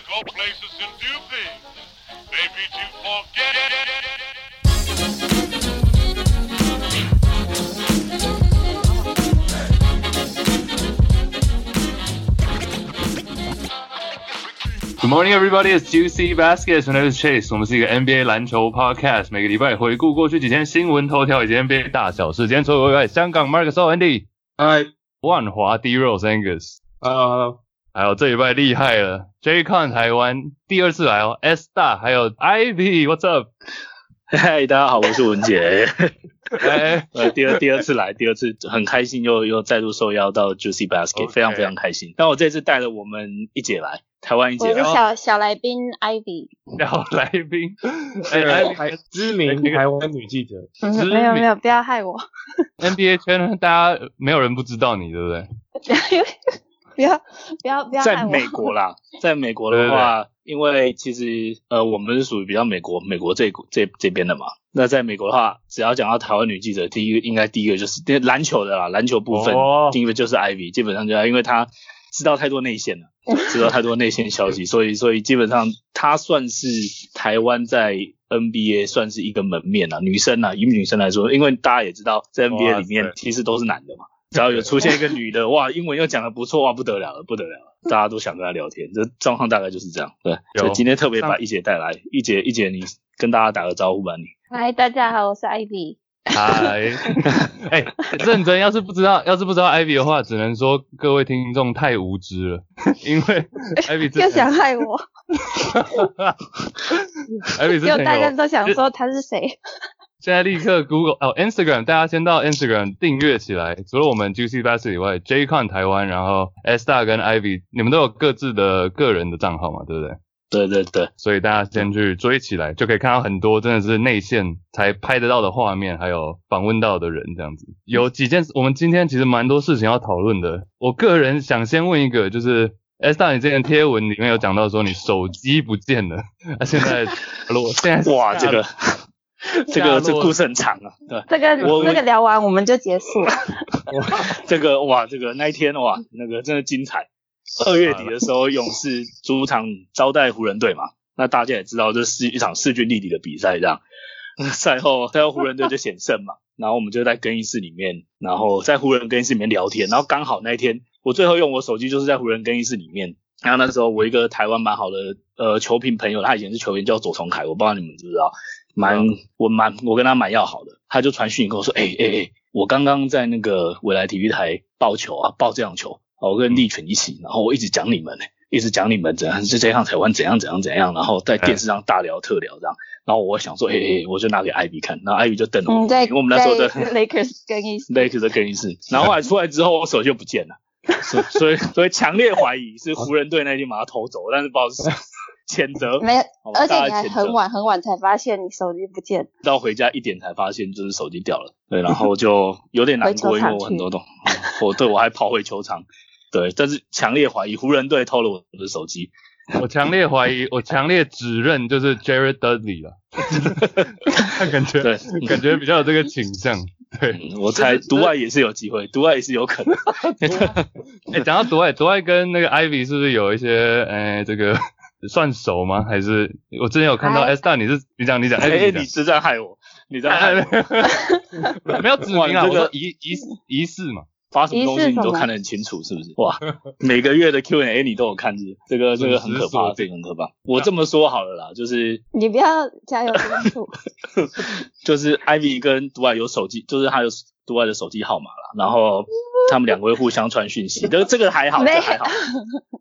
go places and do things. Maybe to forget. Good morning, everybody. It's Juicy Baskets. My name is Chase. 我们是一个 NBA 篮球 podcast，每个礼拜回顾过去几天新闻头条以及 NBA 大小事。今天所有位香港 Marcus O Andy，嗨，万华 D Rose Angus，呃， 还有这礼拜厉害了，J Con 台湾第二次来哦，S 大还有 Ivy，What's up？嗨，大家好，我是文杰。哎，呃，第二第二次来，第二次很开心，又又再度受邀到 Juicy Basket，、非常非常开心。但我这次带了我们一姐来，台湾一姐来，我是小小来宾 Ivy，小来宾，是哎台知名台湾女记者，没有没有，不要害我，，NBA 圈大家没有人不知道你，对不对？不要不要不要在。美国啦，在美国的话，因为其实呃我们是属于比较美国美国这这这边的嘛。那在美国的话，只要讲到台湾女记者，第一个应该第一个就是篮球的啦，篮球部分、哦。第一个就是 Ivy，基本上就要因为她知道太多内线了，知道太多内线消息，所以所以基本上她算是台湾在 NBA 算是一个门面啊，女生啊，以女生来说，因为大家也知道在 NBA 里面其实都是男的嘛，只要有出现一个女的，哇，英文又讲的不错，哇，不得了了，不得了了，大家都想跟她聊天，这状况大概就是这样。对，有所以今天特别把一姐带来，一姐一姐你跟大家打个招呼吧，你。嗨，大家好，我是艾比。嗨，哎，认真，要是不知道，要是不知道艾比的话，只能说各位听众太无知了，因为 Ivy 之又前想害我，Ivy 之就前有，大家都想说他是谁。现在立刻 Google 哦 Instagram，大家先到 Instagram 订阅起来。除了我们 Juicy Basket 以外，JCon 台湾，然后 S 大跟 Ivy，你们都有各自的个人的账号嘛，对不对？对对对，所以大家先去追起来，就可以看到很多真的是内线才拍得到的画面，还有访问到的人这样子。有几件，我们今天其实蛮多事情要讨论的。我个人想先问一个，就是 S 大，你之前贴文里面有讲到说你手机不见了，那、现在 我现在哇，这个 这个这故事很长啊，对，这个我这个聊完我们就结束。了。这个哇，这个那一天哇，那个真的精彩。二月底的时候，勇士主场招待湖人队嘛，那大家也知道这是一场势均力敌的比赛，这样。赛后，赛后湖人队就险胜嘛，然后我们就在更衣室里面，然后在湖人更衣室里面聊天，然后刚好那一天我最后用我手机就是在湖人更衣室里面，然后那时候我一个台湾蛮好的呃球评朋友，他以前是球员叫左崇凯，我不知道你们知不知道，蛮我蛮我跟他蛮要好的，他就传讯跟我说，哎哎哎，我刚刚在那个未来体育台报球啊，报这样球，我跟立群一起，然后我一直讲你们呢、一直讲你们怎样，就这样台湾怎样怎样怎样，然后在电视上大聊特聊这样，然后我想说，哎哎，我就拿给艾比看，然后艾比就瞪了我，嗯，在因为我们那时候在在 Lakers 更衣室，Lakers 的更衣室，然后后来出来之后，我手机就不见了，所所以所以强烈怀疑是湖人队那天把他偷走，但是不知道是谁谴责，没有，而且你还很晚很晚才发现你手机不见。到回家一点才发现就是手机掉了，对，然后就 有点难过，因为我很多东，我对我还跑回球场，对，但是强烈怀疑湖人队偷了我的手机，我强烈怀疑，我强烈指认就是 Jared Dudley 了，他感觉对。感觉比较有这个倾向。对，嗯我猜独爱也是有机会，独爱也是有可能，哎、讲到独爱，独爱跟那个 Ivy 是不是有一些，呃，这个算熟吗？还是我之前有看到哎 S 大，你是你讲你讲，哎、你是在害我，你在害我，讲，没有指名啊，这个我说疑疑似疑似嘛。发什么东西你都看得很清楚，是不是？哇，每个月的 Q&A 你都有看？这个这个很可怕，这个很可怕。我这么说好了啦，就是你不要加油添醋。就是 Ivy 跟独爱有手机，就是他有独爱的手机号码啦，然后他们两个会互相传讯息，这个这个还好，这还好。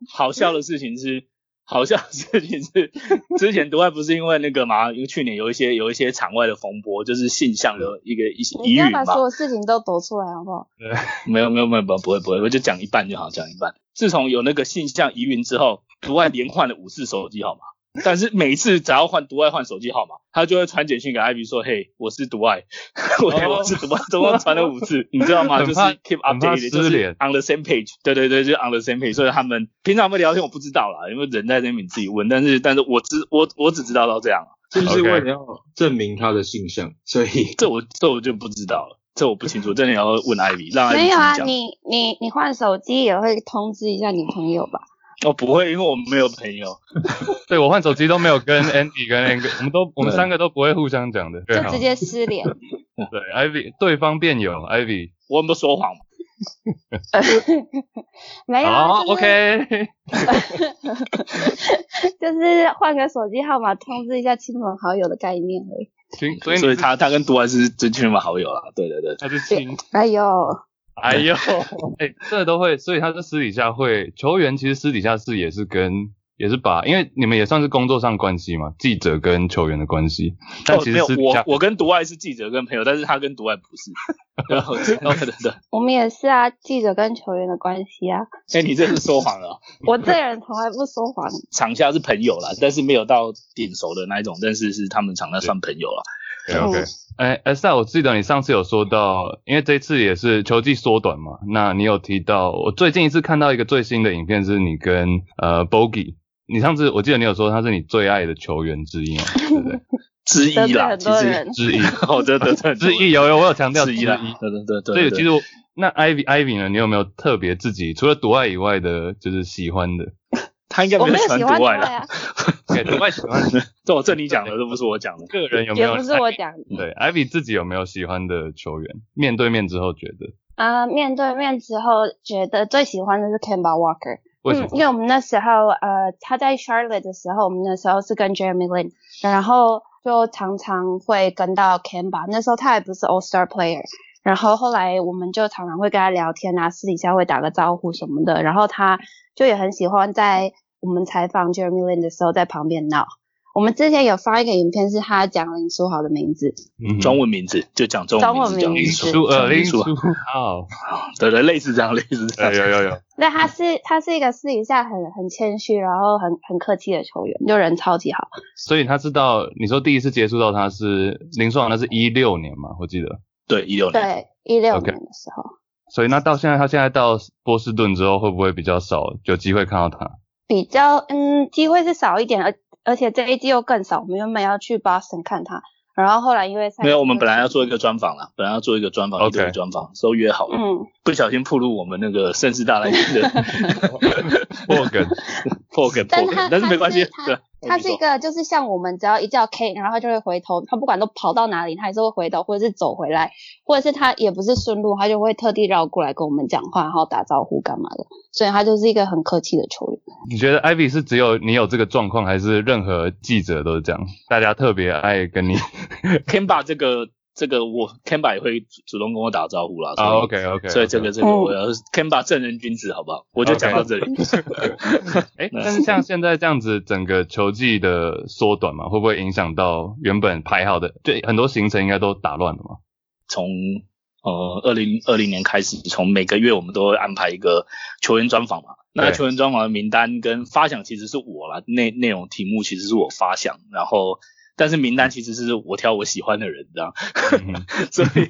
好笑的事情是，好笑的事情是，之前独爱不是因为那个嘛，因为去年有一些有一些场外的风波，就是性向的一个一些你不要疑云嘛，把所有事情都抖出来好不好？没有没有没有不不会不会，我就讲一半就好，讲一半。自从有那个性向疑云之后，独爱连换了五次手机号码，但是每一次只要换独爱换手机号码，他就会传简讯给艾比说：“嘿，我是独爱，我我是独爱，总共传了五次，你知道吗？就是 keep updated，就是 on the same page。对对对，就是 on the same page。所以他们平常会聊天，我不知道啦，因为人在那边自己问，但是但是我只我我只知道到这样，是不是 OK 为了要证明他的性向，所以 这我这我就不知道了。这我不清楚，这你要问艾比，让艾比没有啊。你你你换手机也会通知一下你朋友吧？哦，不会，因为我们没有朋友。对我换手机都没有跟 Andy 跟 Ang，我们都我们三个都不会互相讲的。就直接失联。对 Ivy 对方辩友 Ivy，我有没有说谎嘛？没有啊，好就是，OK，就是换个手机号码通知一下亲朋好友的概念而已。亲，所以所以他他跟独还是真亲朋好友啦。对对对，他是亲，哎呦，哎呦，哎，这都会，所以他是私底下会球员，其实私底下是也是跟也是把，因为你们也算是工作上关系嘛，记者跟球员的关系，但其哦没有实我我跟独爱是记者跟朋友，但是他跟独爱不是。然 后对对对，我们也是啊，记者跟球员的关系啊。哎，你这是说谎了。我这人从来不说谎。场下是朋友啦，但是没有到顶熟的那一种，但是是他们场下算朋友啦。OK，哎，哎，赛，我记得你上次有说到，因为这次也是球季缩短嘛，那你有提到，我最近一次看到一个最新的影片是你跟呃 Bogey，你上次我记得你有说他是你最爱的球员之一嘛，对不对？之一啦，其实之一，哦，对对对，之一有有我有强调之一，啦，对对对对。所以其实那 Ivy Ivy 呢，你有没有特别自己除了独爱以外的，就是喜欢的？他应该我没有喜欢。他呀，对，独爱喜欢的，这我这你讲的，这不是我讲的。个人有没有？也不是我讲的 对，Ivy 自己有没有喜欢的球员？面对面之后觉得啊。面对面之后，觉得最喜欢的是 Kemba Walker。为什么嗯？？因为我们那时候，呃，他在 Charlotte 的时候，我们那时候是跟 Jeremy Lin，然后就常常会跟到 Kemba。那时候他还不是 All Star player，然后后来我们就常常会跟他聊天啊，私底下会打个招呼什么的。然后他就也很喜欢在我们采访 Jeremy Lin 的时候在旁边闹。我们之前有发一个影片，是他讲林书豪的名字，嗯中文名字就讲中文名字，讲林书呃林书豪，对对，类似这样，类似这有样。有有有，那他是他是一个私底下很很谦虚，然后很很客气的球员，就人超级好。所以他知道你说第一次接触到他是林书豪，那是一六年嘛，我记得。对，一六年。对，一六年的时候所以那到现在，他现在到波士顿之后，会不会比较少有机会看到他？比较嗯机会是少一点，而而且这一季又更少。我们原本要去 Boston 看他，然后后来因为没有，我们本来要做一个专访啦，本来要做一个专访一对专访，都约好了，嗯不小心暴露我们那个盛世大来宾的 破梗，破梗破梗但是没关系，对，他是一个就是像我们只要一叫 K，然后他就会回头，他不管都跑到哪里，他还是会回头，或者是走回来，或者是他也不是顺路，他就会特地绕过来跟我们讲话，然后打招呼干嘛的。所以他就是一个很客气的球员。你觉得 Ivy 是只有你有这个状况，还是任何记者都是这样？大家特别爱跟你 Kemba 这个这个我 Kemba 也会主动跟我打招呼啦，？OK OK，所以这个这个嗯我要 Kemba 正人君子好不好？我就讲到这里。哎，但是像现在这样子，整个球季的缩短嘛，会不会影响到原本排好的？对很多行程应该都打乱了嘛？从呃二零二零年开始，从每个月我们都会安排一个球员专访嘛。那对球员专访的名单跟发想其实是我啦，内内容题目其实是我发想，然后但是名单其实是我挑我喜欢的人这样，嗯。所以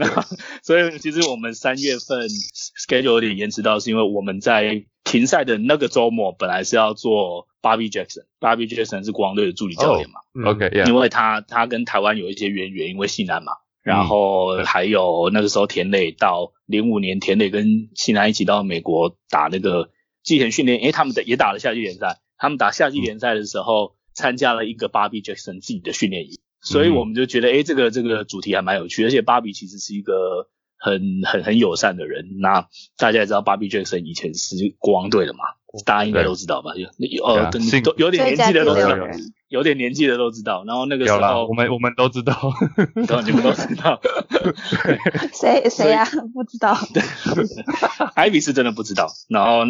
那所以其实我们三月份 schedule 有点延迟到，是因为我们在停赛的那个周末本来是要做 Bobby Jackson，Bobby Jackson 是国王队的助理教练嘛。嗯。OK，Yeah，、因为他他跟台湾有一些渊源，因为西南嘛，然后还有那个时候田磊到零五年，田磊跟西南一起到美国打那个季前训练，诶，他们的也打了夏季联赛，他们打夏季联赛的时候参加了一个 Bobby Jackson 自己的训练营，所以我们就觉得，诶，这个这个主题还蛮有趣，而且芭比其实是一个很很很友善的人，那大家也知道 Bobby Jackson 以前是国王队的嘛。大家应该都知道吧？有有呃，都有点年纪的都知道有点年纪的都知道。然后那个时，候我，们我们都知道。对，你们都知道。谁谁呀、不知道。艾比是真的不知道。然后，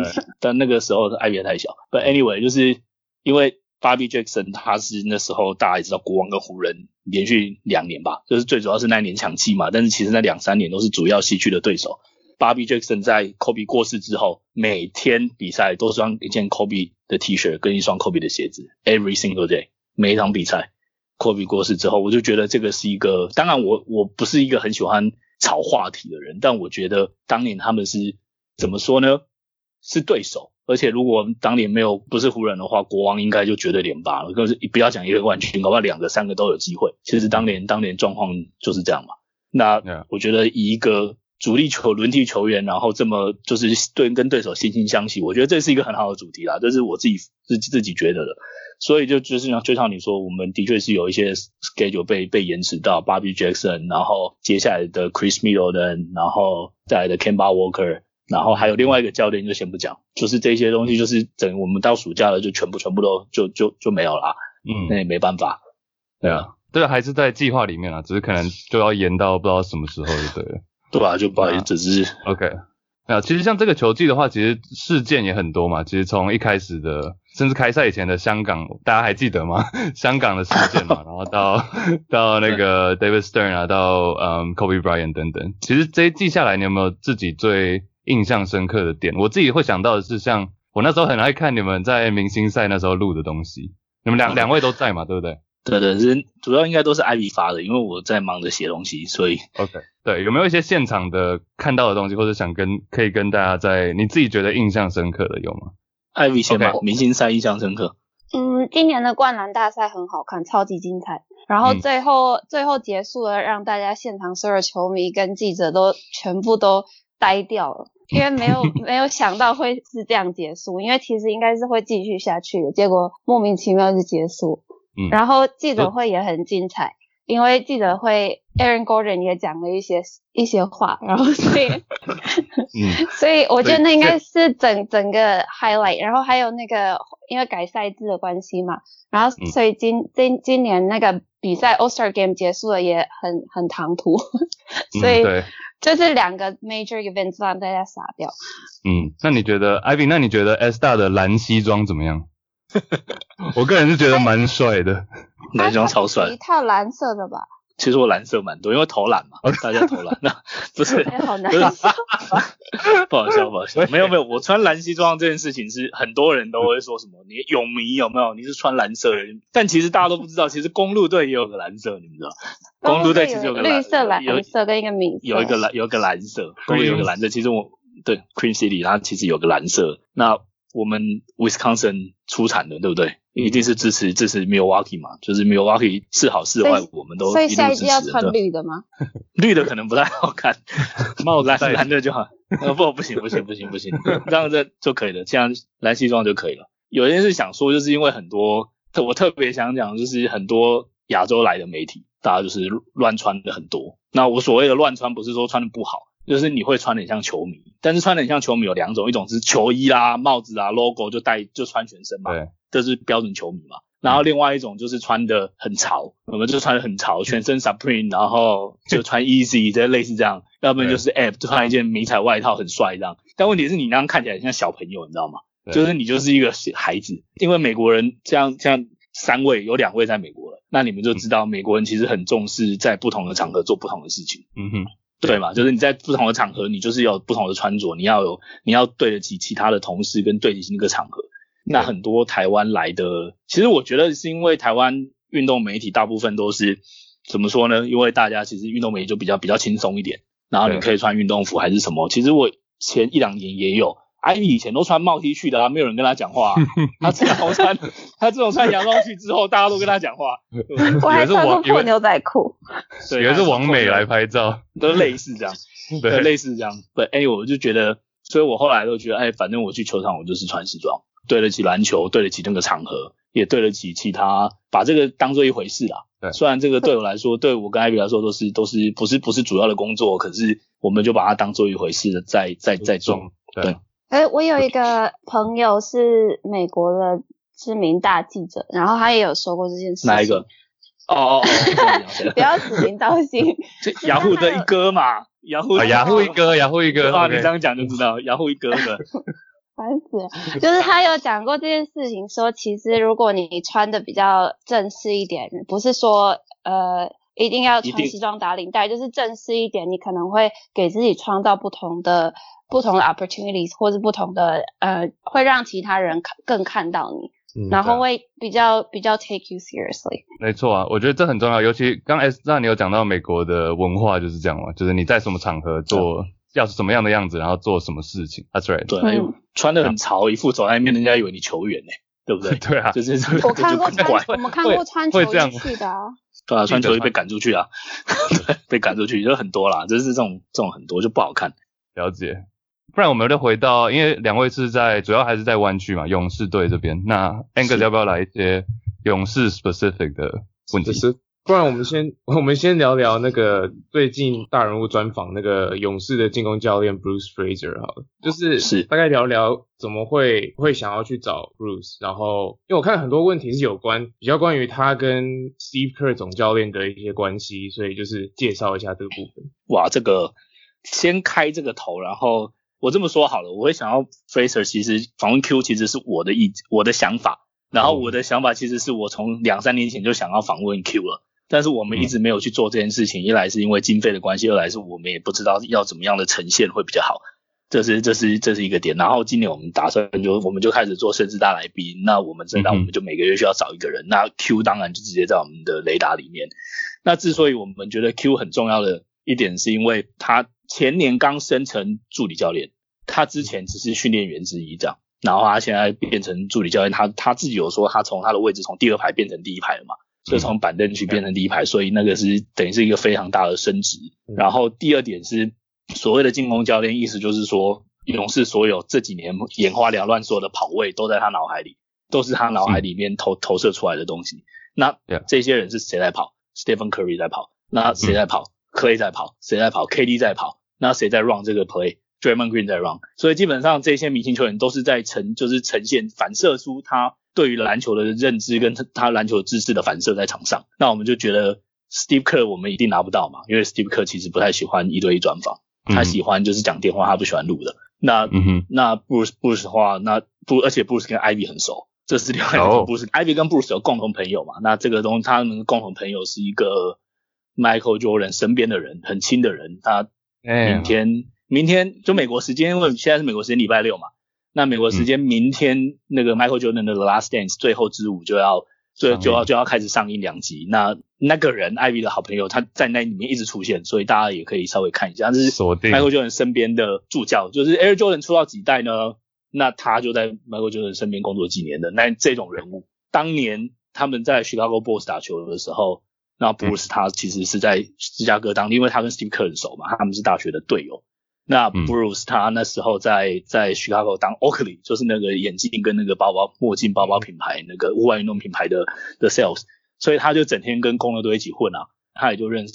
但那个时候艾比还太小。But anyway，就是因为 Bobby Jackson 他是那时候大家也知道，国王跟湖人连续两年吧，就是最主要是那一年抢七嘛。但是其实那两三年都是主要西区的对手。Bobby Jackson 在 Kobe 过世之后，每天比赛都穿一件 Kobe 的 T 恤跟一双 Kobe 的鞋子，every single day，每一场比赛。Kobe 过世之后，我就觉得这个是一个，当然我我不是一个很喜欢炒话题的人，但我觉得当年他们是怎么说呢？是对手，而且如果当年没有不是湖人的话，国王应该就绝对连霸了。可是不要讲一个冠军，搞不好两个三个都有机会。其实当年当年状况就是这样嘛。那我觉得以一个主力球轮替球员，然后这么就是对跟对手惺惺相惜，我觉得这是一个很好的主题啦，这是我自己自己自己觉得的。所以就就是像就像你说，我们的确是有一些 schedule 被被延迟到 Bobby Jackson，然后接下来的 Chris Middleton，然后再来的 Kemba Walker，然后还有另外一个教练就先不讲，就是这些东西就是等我们到暑假了就全部全部都就就就没有啦，嗯，那也没办法。对啊，这个还是在计划里面啊，只是可能就要延到不知道什么时候就对了。对啊？就不好意思，只是 OK，啊，其实像这个球季的话，其实事件也很多嘛。其实从一开始的，甚至开赛以前的香港，大家还记得吗？香港的事件嘛，然后到到那个 David Stern 啊，到嗯 Kobe Bryant 等等。其实这一季下来，你有没有自己最印象深刻的点？我自己会想到的是，像我那时候很爱看你们在明星赛那时候录的东西，你们两两位都在嘛，对不对？对对，是主要应该都是 Ivy 发的，因为我在忙着写东西，所以 OK，对，有没有一些现场的看到的东西，或者想跟可以跟大家在你自己觉得印象深刻的有吗？Ivy 先吧 OK 明星赛印象深刻。嗯，今年的灌篮大赛很好看，超级精彩。然后嗯最后、最后结束了，让大家现场所有球迷跟记者都全部都呆掉了，因为没有 没有想到会是这样结束，因为其实应该是会继续下去的，结果莫名其妙就结束。嗯。然后记者会也很精彩，因为记者会 Aaron Gordon 也讲了一些一些话，然后所以 嗯。所以我觉得那应该是整整个 highlight，然后还有那个因为改赛制的关系嘛，然后嗯。所以今今今年那个比赛 All Star Game 结束了也很很唐突，所以就是两个 major events 让大家傻掉。嗯，那你觉得 Ivy？那你觉得 S 大的蓝西装怎么样？我个人是觉得蛮帅的。男装超帅一，套蓝色的吧？其实我蓝色蛮多，因为投篮嘛，大家投篮。那不是哎，好难不是受。不好笑，不好笑。没有没有，我穿蓝西装这件事情是很多人都会说什么，你泳迷有没有？你是穿蓝色的，但其实大家都不知道，其实公路队也有个蓝色，你们知道？公路队其实有个绿色、蓝有色跟一个米，有一个蓝有一个蓝色，公路有个蓝色。其实我对 Queen City 它其实有个蓝色。那我们 Wisconsin 出产的，对不对？一定是支持支持 Milwaukee 嘛，就是 Milwaukee 是好是坏，我们都所以下一季要穿绿的吗？绿的可能不太好看，帽子蓝 戴蓝的就好。呃，不，不行，不行，不行，不行，这样这就可以了，这样蓝西装就可以了。有一件事想说，就是因为很多，我特别想讲，就是很多亚洲来的媒体，大家就是乱穿的很多。那我所谓的乱穿，不是说穿的不好，就是你会穿的很像球迷，但是穿的很像球迷有两种，一种是球衣啦、帽子啊、logo 就戴就穿全身嘛，对，这是标准球迷嘛。然后另外一种就是穿的很潮，我们就穿的很潮，全身 Supreme，然后就穿 Easy，这类似这样，要不然就是 App 就穿一件迷彩外套很帅这样。但问题是你那样看起来像小朋友，你知道吗？就是你就是一个孩子，因为美国人这样这样三位有两位在美国了，那你们就知道美国人其实很重视在不同的场合做不同的事情。嗯哼，对嘛？就是你在不同的场合，你就是有不同的穿着，你要有你要对得起其他的同事跟对得起那个场合。那很多台湾来的，其实我觉得是因为台湾运动媒体大部分都是怎么说呢？因为大家其实运动媒体就比较比较轻松一点，然后你可以穿运动服还是什么。其实我前一两年也有。艾米以前都穿帽 T 去的啊，没有人跟他讲话、啊。他这种穿，他这种穿洋装去之后，大家都跟他讲话。我还是穿过网以为破牛仔裤。对也是王美来，拍照。都类似这样。对，对，类似这样。对，哎，我就觉得，所以我后来都觉得，哎，反正我去球场，我就是穿西装，对得起篮球，对得起那个场合，也对得起其他，把这个当做一回事啦。对虽然这个对我来说，对我跟艾比来说都是都是不是不是主要的工作，可是我们就把它当做一回事，在在在做。对对哎，我有一个朋友是美国的知名大记者，然后他也有说过这件事情。哪一个？？哦哦 不要指名道姓。这雅虎的一哥嘛，雅虎啊，雅虎一哥，雅虎一哥，啊，你这样讲就知道，雅虎一哥的。烦死了！就是他有讲过这件事情，说其实如果你穿的比较正式一点，不是说呃一定要穿西装打领带，就是正式一点，你可能会给自己创造不同的不同的 opportunities，或是不同的呃，会让其他人看更看到你，嗯然后会比较比较 take you seriously。没错啊，我觉得这很重要，尤其刚 S 让你有讲到美国的文化就是这样嘛，就是你在什么场合做，要是什么样的样子，然后做什么事情。That's right。对，穿的很潮，一副走在那边，人家以为你球员呢，对不对？对啊，就是我看过穿，我们看会过穿球会这样衣去的啊。对啊，传球衣被赶出去啊，对，被赶出去就很多啦，就是这种这种很多就不好看。了解。不然我们就回到，因为两位是在主要还是在湾区嘛，勇士队这边。那 Angus 要不要来一些勇士 specific 的问题？就是，不然我们先 我们先聊聊那个最近大人物专访那个勇士的进攻教练 Bruce Fraser 好了，就是是。大概聊聊怎么会会想要去找 Bruce，然后因为我看很多问题是有关比较关于他跟 Steve Kerr 总教练的一些关系，所以就是介绍一下这个部分。哇，这个先开这个头，然后我这么说好了，我会想要 Fraser，其实访问 Q 其实是我的意我的想法，然后我的想法其实是我从两三年前就想要访问 Q 了，但是我们一直没有去做这件事情，一来是因为经费的关系，二来是我们也不知道要怎么样的呈现会比较好。这是这是这是一个点，然后今年我们打算就我们就开始做甚至大来宾，那我们知道我们就每个月需要找一个人，那 Q 当然就直接在我们的雷达里面。那之所以我们觉得 Q 很重要的一点，是因为他前年刚升成助理教练，他之前只是训练员之一这样，然后他现在变成助理教练，他他自己有说他从他的位置从第二排变成第一排了嘛，所以从板凳区变成第一排，所以那个是等于是一个非常大的升值。然后第二点是所谓的进攻教练，意思就是说勇士所有这几年眼花缭乱所有的跑位都在他脑海里，都是他脑海里面投投射出来的东西。那这些人是谁在跑？Stephen Curry 在跑，那谁在跑、c l a y 在跑，谁在跑？KD 在跑，那谁在 run 这个 play？Draymond Green 在 run，所以基本上这些明星球员都是在呈，就是呈现反射出他对于篮球的认知跟他他篮球知识的反射在场上。那我们就觉得 Steve Kerr 我们一定拿不到嘛，因为 Steve Kerr 其实不太喜欢一对一专访，他喜欢就是讲电话，他不喜欢录的。那嗯哼，那 Bruce Bruce 的话，那不而且 Bruce 跟 Ivy 很熟，这是另外一个哦 Bruce、Ivy 跟 Bruce 有共同朋友嘛？那这个东西他们的共同朋友是一个 Michael Jordan 身边的人，很亲的人。他哎明天、明天就美国时间，因为现在是美国时间礼拜六嘛，那美国时间明天那个 Michael Jordan 的 The Last Dance 最后之舞就要就就要就要开始上映两集。那那个人 Ivy 的好朋友他在那里面一直出现，所以大家也可以稍微看一下。这是 Michael Jordan 身边的助教，就是 Air Jordan 出道几代呢？那他就在 Michael Jordan 身边工作几年的。那这种人物，当年他们在 Chicago Bulls 打球的时候，那 Bruce 他其实是在芝加哥当，因为他跟 Steve Kerr 很熟嘛，他们是大学的队友。那嗯。Bruce 他那时候在在 Chicago 当 Oakley，就是那个眼镜跟那个包包、墨镜、包包品牌那个户外运动品牌的的 sales，所以他就整天跟公牛队一起混啊，他也就认识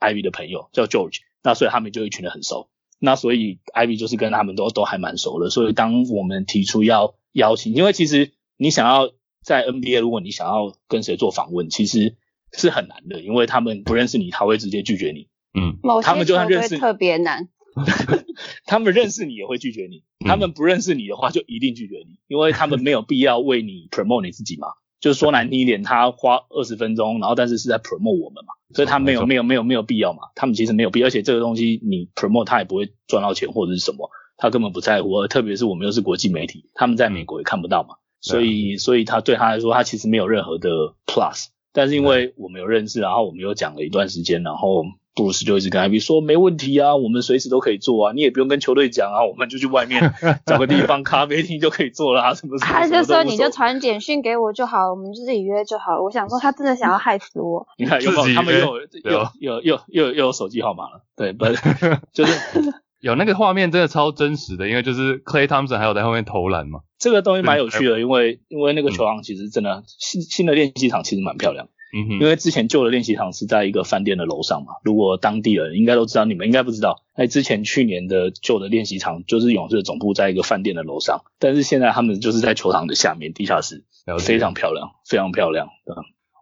Ivy 的朋友叫 George，那所以他们就一群人很熟。那所以 Ivy 就是跟他们都都还蛮熟的，所以当我们提出要邀请，因为其实你想要在 NBA，如果你想要跟谁做访问，其实是很难的，因为他们不认识你，他会直接拒绝你。嗯。某他们就算认识特别难，他们认识你也会拒绝你，嗯他们不认识你的话就一定拒绝你，因为他们没有必要为你 promote 你自己嘛。就是说难听一点，他花二十分钟，然后但是是在 promote 我们嘛，所以他没有没有没有没有必要嘛。他们其实没有必要，而且这个东西你 promote 他也不会赚到钱或者是什么，他根本不在乎。特别是我们又是国际媒体，他们在美国也看不到嘛，所以所以他对他来说，他其实没有任何的 plus。但是因为我们有认识，然后我们有讲了一段时间，然后布鲁斯就一直跟 Ivy 说没问题啊，我们随时都可以做啊，你也不用跟球队讲啊，我们就去外面 找个地方咖啡厅就可以做了啊，什么什么他就说你就传简讯给我就好，我们就自己约就好。我想说他真的想要害死我，你看有没有？自己约他们又有又又又又又有手机号码了，对，不 就是有那个画面真的超真实的，因为就是 Clay Thompson 还有在后面投篮嘛。这个东西蛮有趣的，因为因为那个球场其实真的新新的练习场其实蛮漂亮。嗯哼，因为之前旧的练习场是在一个饭店的楼上嘛，如果当地人应该都知道，你们应该不知道。哎，之前去年的旧的练习场就是勇士的总部在一个饭店的楼上，但是现在他们就是在球场的下面地下室，非常漂亮，非常漂亮。对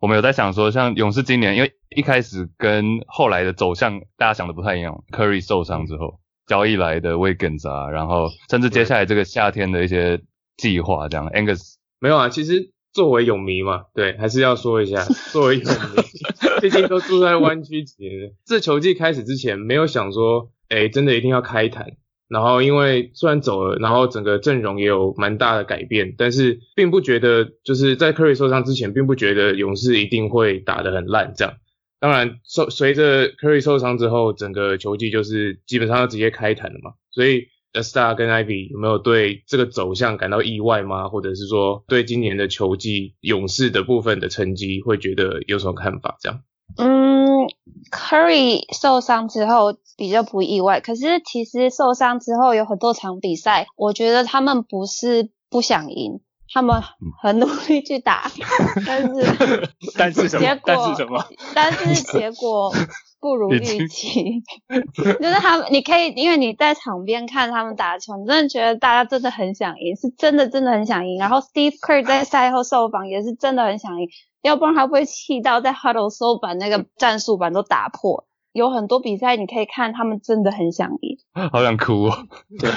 我们有在想说，像勇士今年，因为一开始跟后来的走向大家想的不太一样，Curry 受伤之后，交易来的 Wiggins 啊，然后甚至接下来这个夏天的一些计划，这样 Angus 没有啊，其实作为泳迷嘛，对，还是要说一下，作为泳迷，毕竟都住在湾区几年了，这球季开始之前没有想说，哎，真的一定要开坛。然后因为虽然走了，然后整个阵容也有蛮大的改变，但是并不觉得就是在 Curry 受伤之前，并不觉得勇士一定会打得很烂这样。当然，受随着 Curry 受伤之后，整个球季就是基本上要直接开坛了嘛。所以 Star 跟 Ivy 有没有对这个走向感到意外吗？或者是说对今年的球季勇士的部分的成绩会觉得有什么看法？这样嗯，Curry 受伤之后比较不意外，可是其实受伤之后有很多场比赛，我觉得他们不是不想赢，他们很努力去打，但是 但是什么？结果但是什么？但是结果不如预期，就是他们，你可以因为你在场边看他们打球，你真的觉得大家真的很想赢，是真的真的很想赢。然后 Steve Kerr 在赛后受访也是真的很想赢，要不然他不会气到在 huddle 时候把那个战术板都打破。有很多比赛你可以看，他们真的很想赢。好想哭哦，对，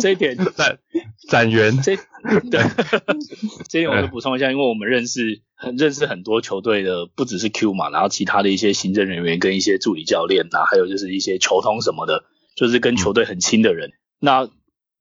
这一点 展展员，这对，这一点我就补充一下，因为我们认识很认识很多球队的，不只是 Q 嘛，然后其他的一些行政人员跟一些助理教练啊，还有就是一些球通什么的，就是跟球队很亲的人，那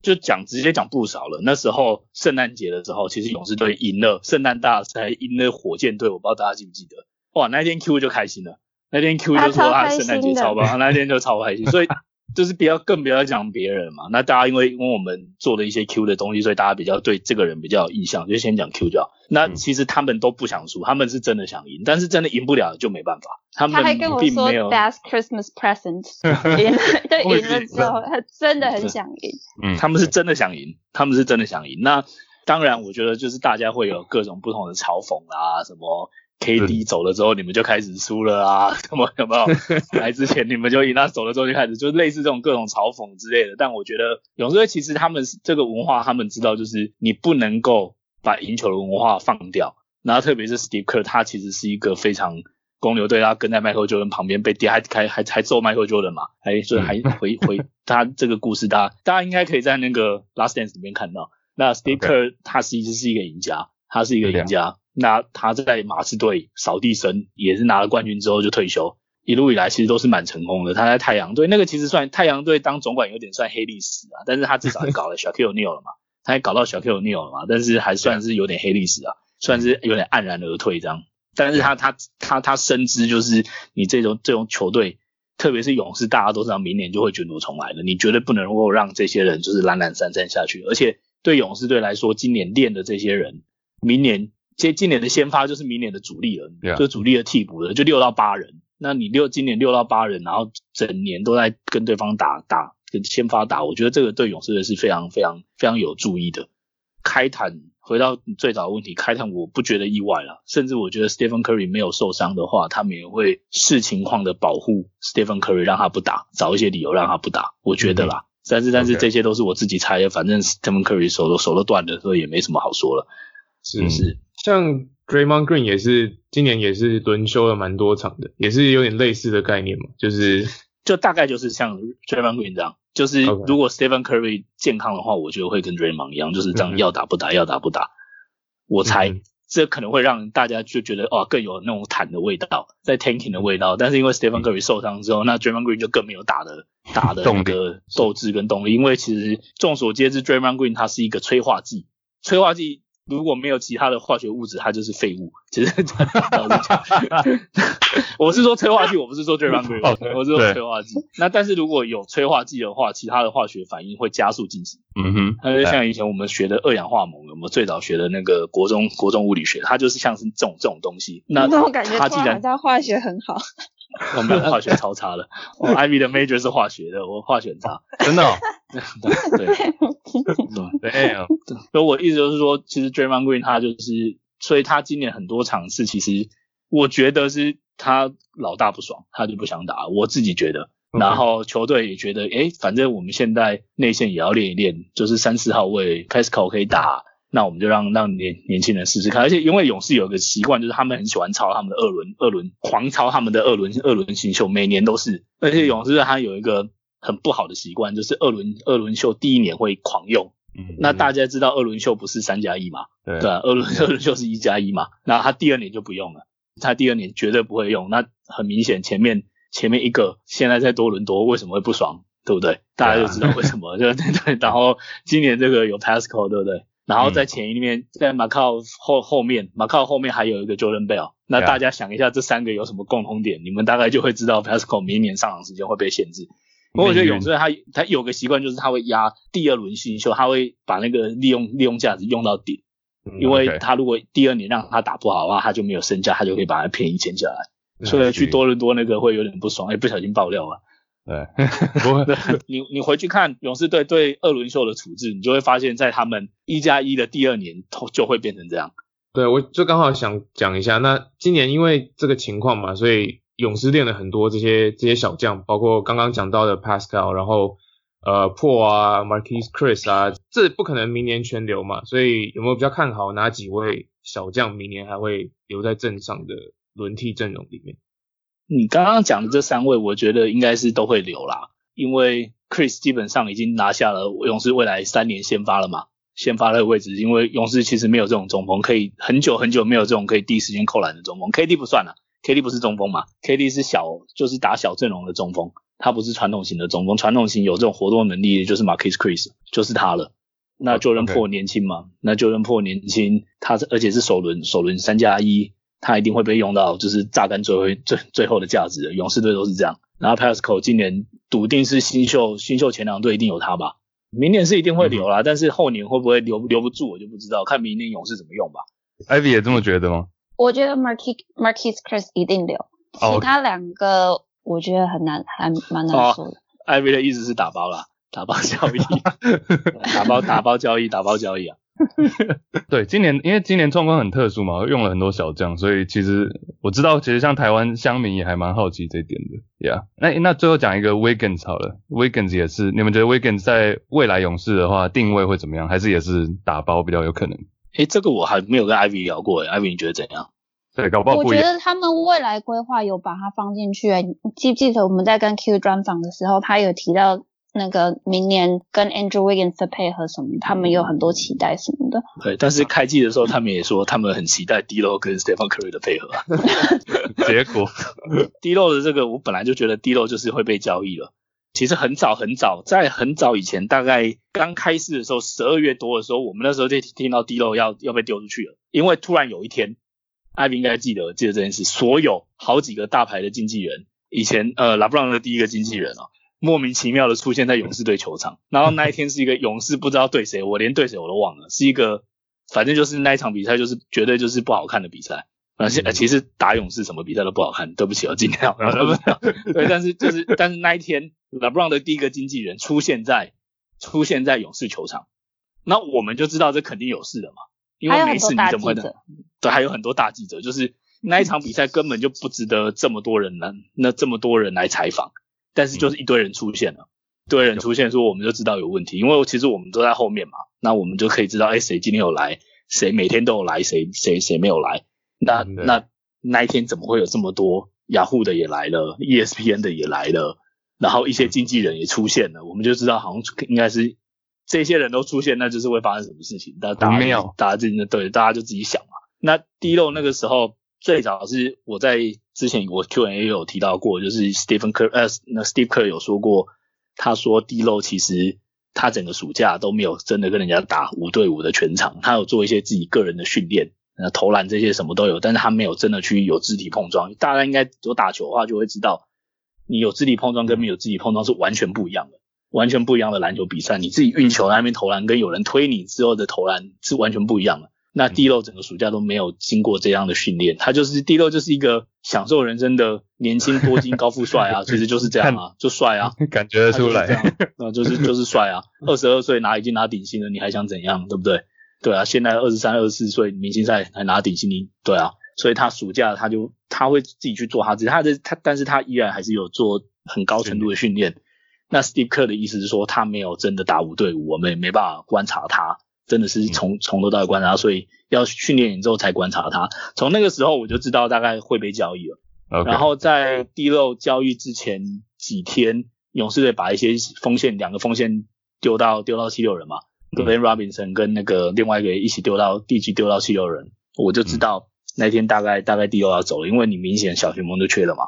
就讲直接讲不少了。那时候圣诞节的时候，其实勇士队赢了圣诞大赛，赢了火箭队，我不知道大家记不记得？哇，那天 Q 就开心了，那天 Q 就说他圣诞节超棒，那天就超开心，所以。就是不要更不要讲别人嘛，那大家因为因为我们做了一些 Q 的东西，所以大家比较对这个人比较有印象，就先讲 Q 就好。那嗯其实他们都不想输，他们是真的想赢，但是真的赢不了就没办法，他们他还跟我说并没有 That's Christmas present，赢了就赢了之后，他真的很想赢。嗯，他们是真的想赢，他们是真的想赢。那当然，我觉得就是大家会有各种不同的嘲讽啊，什么 KD 走了之后你们就开始输了啊，什么有没有？来之前你们就赢，他走了之后就开始，就是类似这种各种嘲讽之类的。但我觉得勇士队其实他们是这个文化，他们知道就是你不能够把赢球的文化放掉。然后特别是 Steve Kerr，他其实是一个非常公牛队，他跟在 Michael Jordan 旁边被跌，还还还还揍 Michael Jordan 嘛，还所以还回回他这个故事，大家大家应该可以在那个 Last Dance 里面看到。那 Steve Kerr 他其实是一个赢家，他是一个赢家。那他在马刺队扫地僧也是拿了冠军之后就退休，一路以来其实都是蛮成功的。他在太阳队那个其实算太阳队当总管有点算黑历史啊，但是他至少也搞了小 Q Neal 了嘛，他也搞到小 Q Neal 了嘛，但是还算是有点黑历史啊，算是有点黯然而退这样。但是他他他他深知就是你这种这种球队，特别是勇士，大家都知道明年就会卷土重来的，你绝对不能够让这些人就是懒懒散散下去。而且对勇士队来说，今年练的这些人，明年接今年的先发就是明年的主力了 Yeah 就主力的替补了，就六到八人。那你六今年六到八人，然后整年都在跟对方打打跟先发打，我觉得这个对勇士队是非常非常非常有注意的。开坦回到最早的问题，开坦我不觉得意外了，甚至我觉得 Stephen Curry 没有受伤的话，他们也会视情况的保护 Stephen Curry，让他不打，找一些理由让他不打，我觉得啦。但是但是这些都是我自己猜的，反正 Stephen Curry 手都手都断了，所以也没什么好说了。是是，像 Draymond Green 也是今年也是轮休了蛮多场的，也是有点类似的概念嘛，就是 就大概就是像 Draymond Green 这样，就是如果 Stephen Curry 健康的话，我觉得会跟 Draymond 一样，就是这嗯样要打不打，要打不打。我猜嗯这可能会让大家就觉得哦更有那种坦的味道，在 tanking 的味道。但是因为 Stephen Curry 受伤之后，那 Draymond Green 就更没有打的打的那个斗志跟动力，因为其实众所皆知，Draymond Green 它是一个催化剂，催化剂。如果没有其他的化学物质，它就是废物。其实 我是说催化剂，我不是说 Draymond Green，哦我是说催化剂。那但是如果有催化剂的话，其他的化学反应会加速进行。嗯哼，它就像以前我们学的二氧化锰，我们最早学的那个国中国中物理学，它就是像是这种这种东西。那那我感觉它既然突然好像化学很好。我们化学超差的，我 Ivy 的 major 是化学的，我化学很差。真的哦，对对对，对啊，所以我意思就是说，其实 Draymond Green 他就是，所以他今年很多场次，其实我觉得是他老大不爽，他就不想打。我自己觉得，然后球队也觉得，诶，反正我们现在内线也要练一练，就是三四号位 Casco 可以打，那我们就让让年年轻人试试看。而且因为勇士有个习惯，就是他们很喜欢抄他们的二轮二轮狂抄他们的二轮二轮新秀，每年都是。而且勇士他有一个很不好的习惯，就是二轮二轮秀第一年会狂用。嗯那大家知道二轮秀不是三加一嘛？对对啊，二轮二轮秀是一加一嘛，那他第二年就不用了，他第二年绝对不会用。那很明显，前面前面一个现在在多伦多为什么会不爽，对不对？大家就知道为什么，对对对。然后今年这个有 Pascal，对不对？然后在前一面，在马靠后后面，马靠后面还有一个 Jordan Bell。那大家想一下，这三个有什么共同点？你们大概就会知道 Pascal 明年上场时间会被限制。不过我觉得勇士他他有个习惯，就是他会压第二轮新秀，他会把那个利用利用价值用到顶。因为他如果第二年让他打不好的话，他就没有身价，他就可以把他便宜签下来。所以去多伦多那个会有点不爽，哎，不小心爆料了。对，不会，你你回去看勇士队对二轮秀的处置，你就会发现，在他们一加一的第二年，就会变成这样。对，我就刚好想讲一下，那今年因为这个情况嘛，所以勇士练了很多这些这些小将，包括刚刚讲到的 Pascal，然后呃 Paul 啊，Marquis Chris 啊，这不可能明年全留嘛，所以有没有比较看好哪几位小将明年还会留在阵上的轮替阵容里面？你刚刚讲的这三位，我觉得应该是都会留啦，因为 Chris 基本上已经拿下了勇士未来三年先发了嘛，先发的位置，因为勇士其实没有这种中锋，可以很久很久没有这种可以第一时间扣篮的中锋，KD 不算了，KD 不是中锋嘛，KD 是小就是打小阵容的中锋，他不是传统型的中锋，传统型有这种活动能力就是 Marcus Chris 就是他了，那就认破年轻嘛，那就认破年轻，他而且是首轮首轮三加一。他一定会被用到，就是榨干最后最最后的价值的。勇士队都是这样。然后 Pascal 今年笃定是新秀新秀前两队一定有他吧？明年是一定会留啦，但是后年会不会留留不住我就不知道，看明年勇士怎么用吧。Ivy 也这么觉得吗？我觉得 Marquis Marquis Chris 一定留，其他两个我觉得很难，还蛮难说的。Ivy 的意思是打包啦，打包交易，打包打包交易，打包交易啊。对，今年因为今年状况很特殊嘛，用了很多小将，所以其实我知道，其实像台湾乡民也还蛮好奇这一点的，Yeah。那那最后讲一个 Wiggins 好了，Wiggins 也是，你们觉得 Wiggins 在未来勇士的话定位会怎么样？还是也是打包比较有可能？诶，这个我还没有跟 Ivy 聊过，Ivy 你觉得怎样？对，搞不好我觉得他们未来规划有把它放进去，记不记得我们在跟 Q 专访的时候，他有提到。那个明年跟 Andrew Wiggins 的配合什么，他们有很多期待什么的。对，但是开季的时候，他们也说他们很期待 D-Lo 跟 Stephen Curry 的配合。结果 D-Lo 的这个，我本来就觉得 D-Lo 就是会被交易了。其实很早很早，在很早以前，大概刚开始的时候，十二月多的时候，我们那时候就听到 D 漏要要被丢出去了。因为突然有一天，艾比应该记得记得这件事，所有好几个大牌的经纪人，以前呃拉布朗的第一个经纪人哦。莫名其妙的出现在勇士队球场，然后那一天是一个勇士不知道对谁，我连对谁我都忘了，是一个反正就是那一场比赛就是绝对就是不好看的比赛，而且其实打勇士什么比赛都不好看，对不起我尽量，对，但是就是但是那一天 LeBron 的第一个经纪人出现在出现在勇士球场，那我们就知道这肯定有事的嘛，因为没事你怎么会对，还有很多大记者，就是那一场比赛根本就不值得这么多人来，那这么多人来采访。但是就是一堆人出现了，一堆人出现，说我们就知道有问题，因为其实我们都在后面嘛，那我们就可以知道，哎，谁今天有来，谁每天都有来，谁谁谁没有来，那那那一天怎么会有这么多雅虎的也来了，ESPN 的也来了，然后一些经纪人也出现了，我们就知道好像应该是这些人都出现，那就是会发生什么事情，大家大家自己对，大家就自己想嘛。那低漏那个时候。最早是我在之前我 Q&A 有提到过，就是 Stephen Kerr 呃，那 Steve Kerr 有说过，他说 D 漏其实他整个暑假都没有真的跟人家打五对五的全场，他有做一些自己个人的训练，呃，投篮这些什么都有，但是他没有真的去有肢体碰撞。大家应该有打球的话就会知道，你有肢体碰撞跟没有肢体碰撞是完全不一样的，完全不一样的篮球比赛，你自己运球在那边投篮，跟有人推你之后的投篮是完全不一样的。那地漏整个暑假都没有经过这样的训练，他就是地漏就是一个享受人生的年轻多金高富帅啊，其实就是这样啊，就帅啊，感觉得出来，那就是就是帅啊，二十二岁拿已经拿顶薪了，你还想怎样，对不对？对啊，现在二十三、二十四岁明星赛还拿顶薪，你对啊，所以他暑假他就他会自己去做他自己，他的他，但是他依然还是有做很高程度的训练。那 Steve Kerr 的意思是说，他没有真的打五对五，我们也没办法观察他。真的是从从头到尾观察，所以要训练之后才观察他。从那个时候我就知道大概会被交易了。然后在第六交易之前几天，勇士队把一些锋线两个锋线丢到丢到七六人嘛，Glenn Robinson 跟那个另外一个一起丢到地区丢到七六人，我就知道那天大概大概第六要走了，因为你明显小前锋就缺了嘛。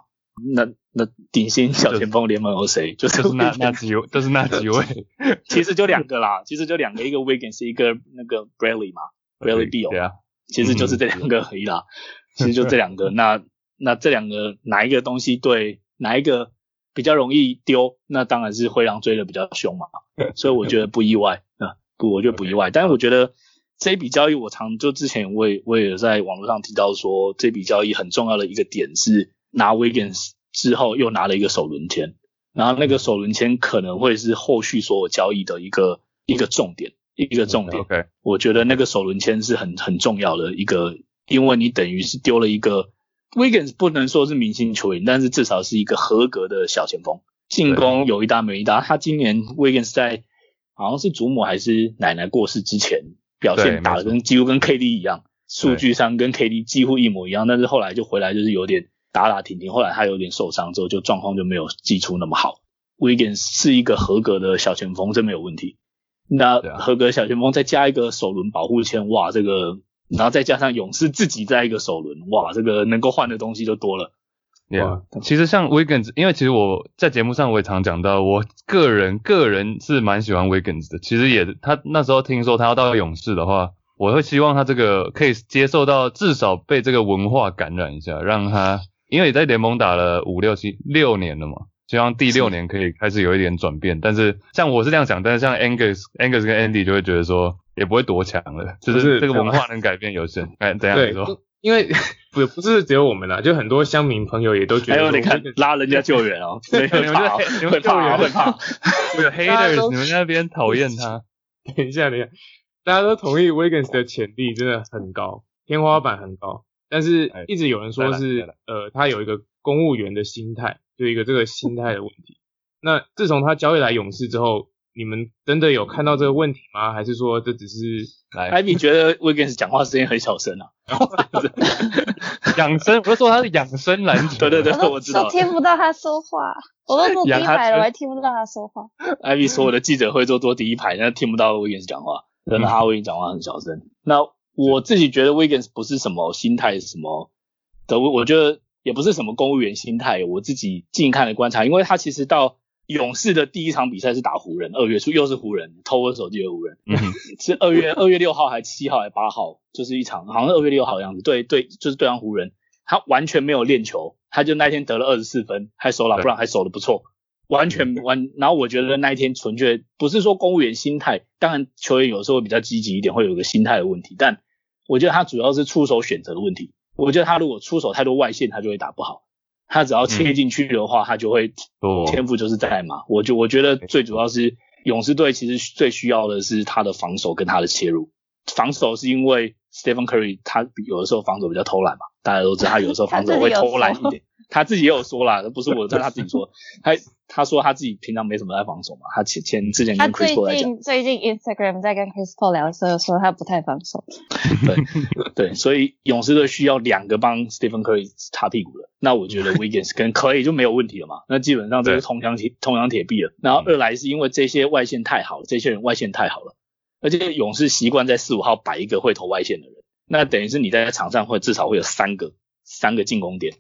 那那顶薪小前锋联盟有谁？就是那那几位，就是那几位。其实就两个啦，其实就两个，一个 Wiggins，一个那个 Bradley 嘛，Bradley Beal。对啊，其实就是这两个而已啦。其实就这两个，那那这两个哪一个东西对哪一个比较容易丢？那当然是灰狼追的比较凶嘛。所以我觉得不意外啊，不，我觉得不意外。但是我觉得这一笔交易，我常就之前我也我也在网络上提到说，这笔交易很重要的一个点是。拿 Wiggins 之后又拿了一个首轮签，然后那个首轮签可能会是后续所有交易的一个一个重点，一个重点。OK，我觉得那个首轮签是很很重要的一个，因为你等于是丢了一个 Wiggins 不能说是明星球员，但是至少是一个合格的小前锋，进攻有一搭没一搭。他今年 Wiggins 在好像是祖母还是奶奶过世之前，表现打的跟几乎跟 KD 一样，数据上跟 KD 几乎一模一样，但是后来就回来就是有点打打停停，后来他有点受伤之后，就状况就没有季初那么好。Wiggins 是一个合格的小前锋，这没有问题。那合格小前锋再加一个首轮保护签，哇，这个，然后再加上勇士自己再一个首轮，哇，这个能够换的东西就多了。Yeah，其实像 Wiggins，因为其实我在节目上我也常讲到，我个人个人是蛮喜欢 Wiggins 的。其实也他那时候听说他要到勇士的话，我会希望他这个可以接受到至少被这个文化感染一下，让他因为在联盟打了五六七六年了嘛，希望第六年可以开始有一点转变。但是像我是这样想，但是像 Angus Angus 跟 Andy 就会觉得说也不会多强了，就是是这个文化能改变有限。哎，怎样对你说？，因为不不是只有我们啦，就很多乡民朋友也都觉得说还有你看拉人家救援哦，所以会你们怕哦就你们会怕哦救援会怕。有大家都 haters，你们那边讨厌他。等一下，等一下，大家都同意 Wiggins 的潜力真的很高，天花板很高，但是哎一直有人说是呃他有一个公务员的心态，就一个这个心态的问题。那自从他交易来勇士之后，你们真的有看到这个问题吗？还是说这只是来，艾米觉得 Wiggins 讲话声音很小声啊。养生，我是说他是养生篮球。对对对，我我知道都。听不到他说话，我都坐第一排了，我还听不到他说话。艾米所有的记者会都坐第一排，但听不到 Wiggins 讲话，真的他 Wiggins 讲话很小声。那我自己觉得 Wiggins 不是什么心态什么的，我我觉得也不是什么公务员心态。我自己近看的观察，因为他其实到勇士的第一场比赛是打湖人，二月初又是湖人，偷我手机的湖人，嗯，是二月二月六号还七号还八号，就是一场好像是二月六号的样子，对对，就是对上湖人，他完全没有练球，他就那天得了二十四分，还守了不然还守的不错，完全完。然后我觉得那一天纯粹不是说公务员心态，当然球员有时候会比较积极一点，会有一个心态的问题，但我觉得他主要是出手选择的问题。我觉得他如果出手太多外线，他就会打不好。他只要切进去的话，他就会哦天赋就是在嘛。我就我觉得最主要是勇士队其实最需要的是他的防守跟他的切入。防守是因为 Stephen Curry 他有的时候防守比较偷懒嘛，大家都知道他有的时候 防守会偷懒一点。他自己也有说啦，不是我，但他自己说，他他说他自己平常没什么在防守嘛，他前前之前跟他 Chris 最 Paul 在讲，近最近 Instagram 在跟 Chris Paul 聊的时候说他不太防守，对对，所以勇士队需要两个帮 Stephen Curry 擦屁股的。那我觉得 Wiggins 跟 Clay 就没有问题了嘛，那基本上这是对铜墙铁铜墙铁壁了。然后二来是因为这些外线太好了，这些人外线太好了，而且勇士习惯在四五号摆一个会投外线的人，那等于是你在场上会至少会有三个三个进攻点。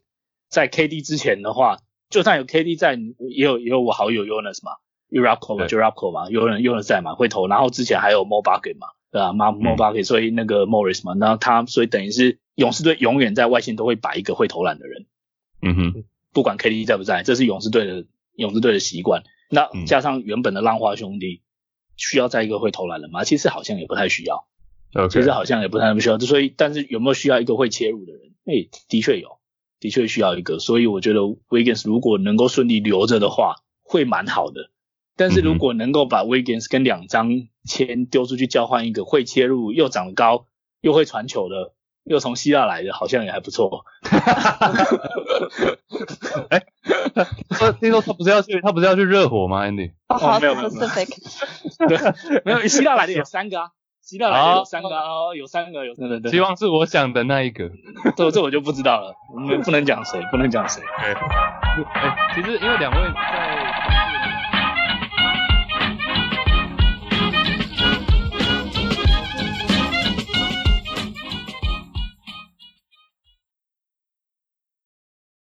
在 KD 之前的话，就算有 KD 在，也有也有我好友 Jonas 嘛 u r a k o 嘛对 j u r a k o 嘛，有人 Jonas 在嘛，会投。然后之前还有 Mo Bucket 嘛，对吧、嘛 Mo Bucket，所以那个 Morris 嘛，然后他所以等于是勇士队永远在外线都会摆一个会投篮的人，嗯哼，不管 KD 在不在，这是勇士队的勇士队的习惯。那嗯加上原本的浪花兄弟，需要再一个会投篮的吗？其实好像也不太需要。OK，其实好像也不太需要，所以但是有没有需要一个会切入的人？哎、的确有，的确需要一个，所以我觉得 Wiggins 如果能够顺利留着的话，会蛮好的。但是如果能够把 Wiggins 跟两张签丢出去交换一个会切入又长得高又会传球的，又从希腊来的，好像也还不错。说听说他不是要去，他不是要去热火吗？Andy，哦，好没有没有没有 specific，对，没有希腊来的有三个啊，希腊来的有三个有三个有，对对对，希望是我想的那一个。这这我就不知道了，我们不能讲谁，不能讲谁。哎，其实因为两位在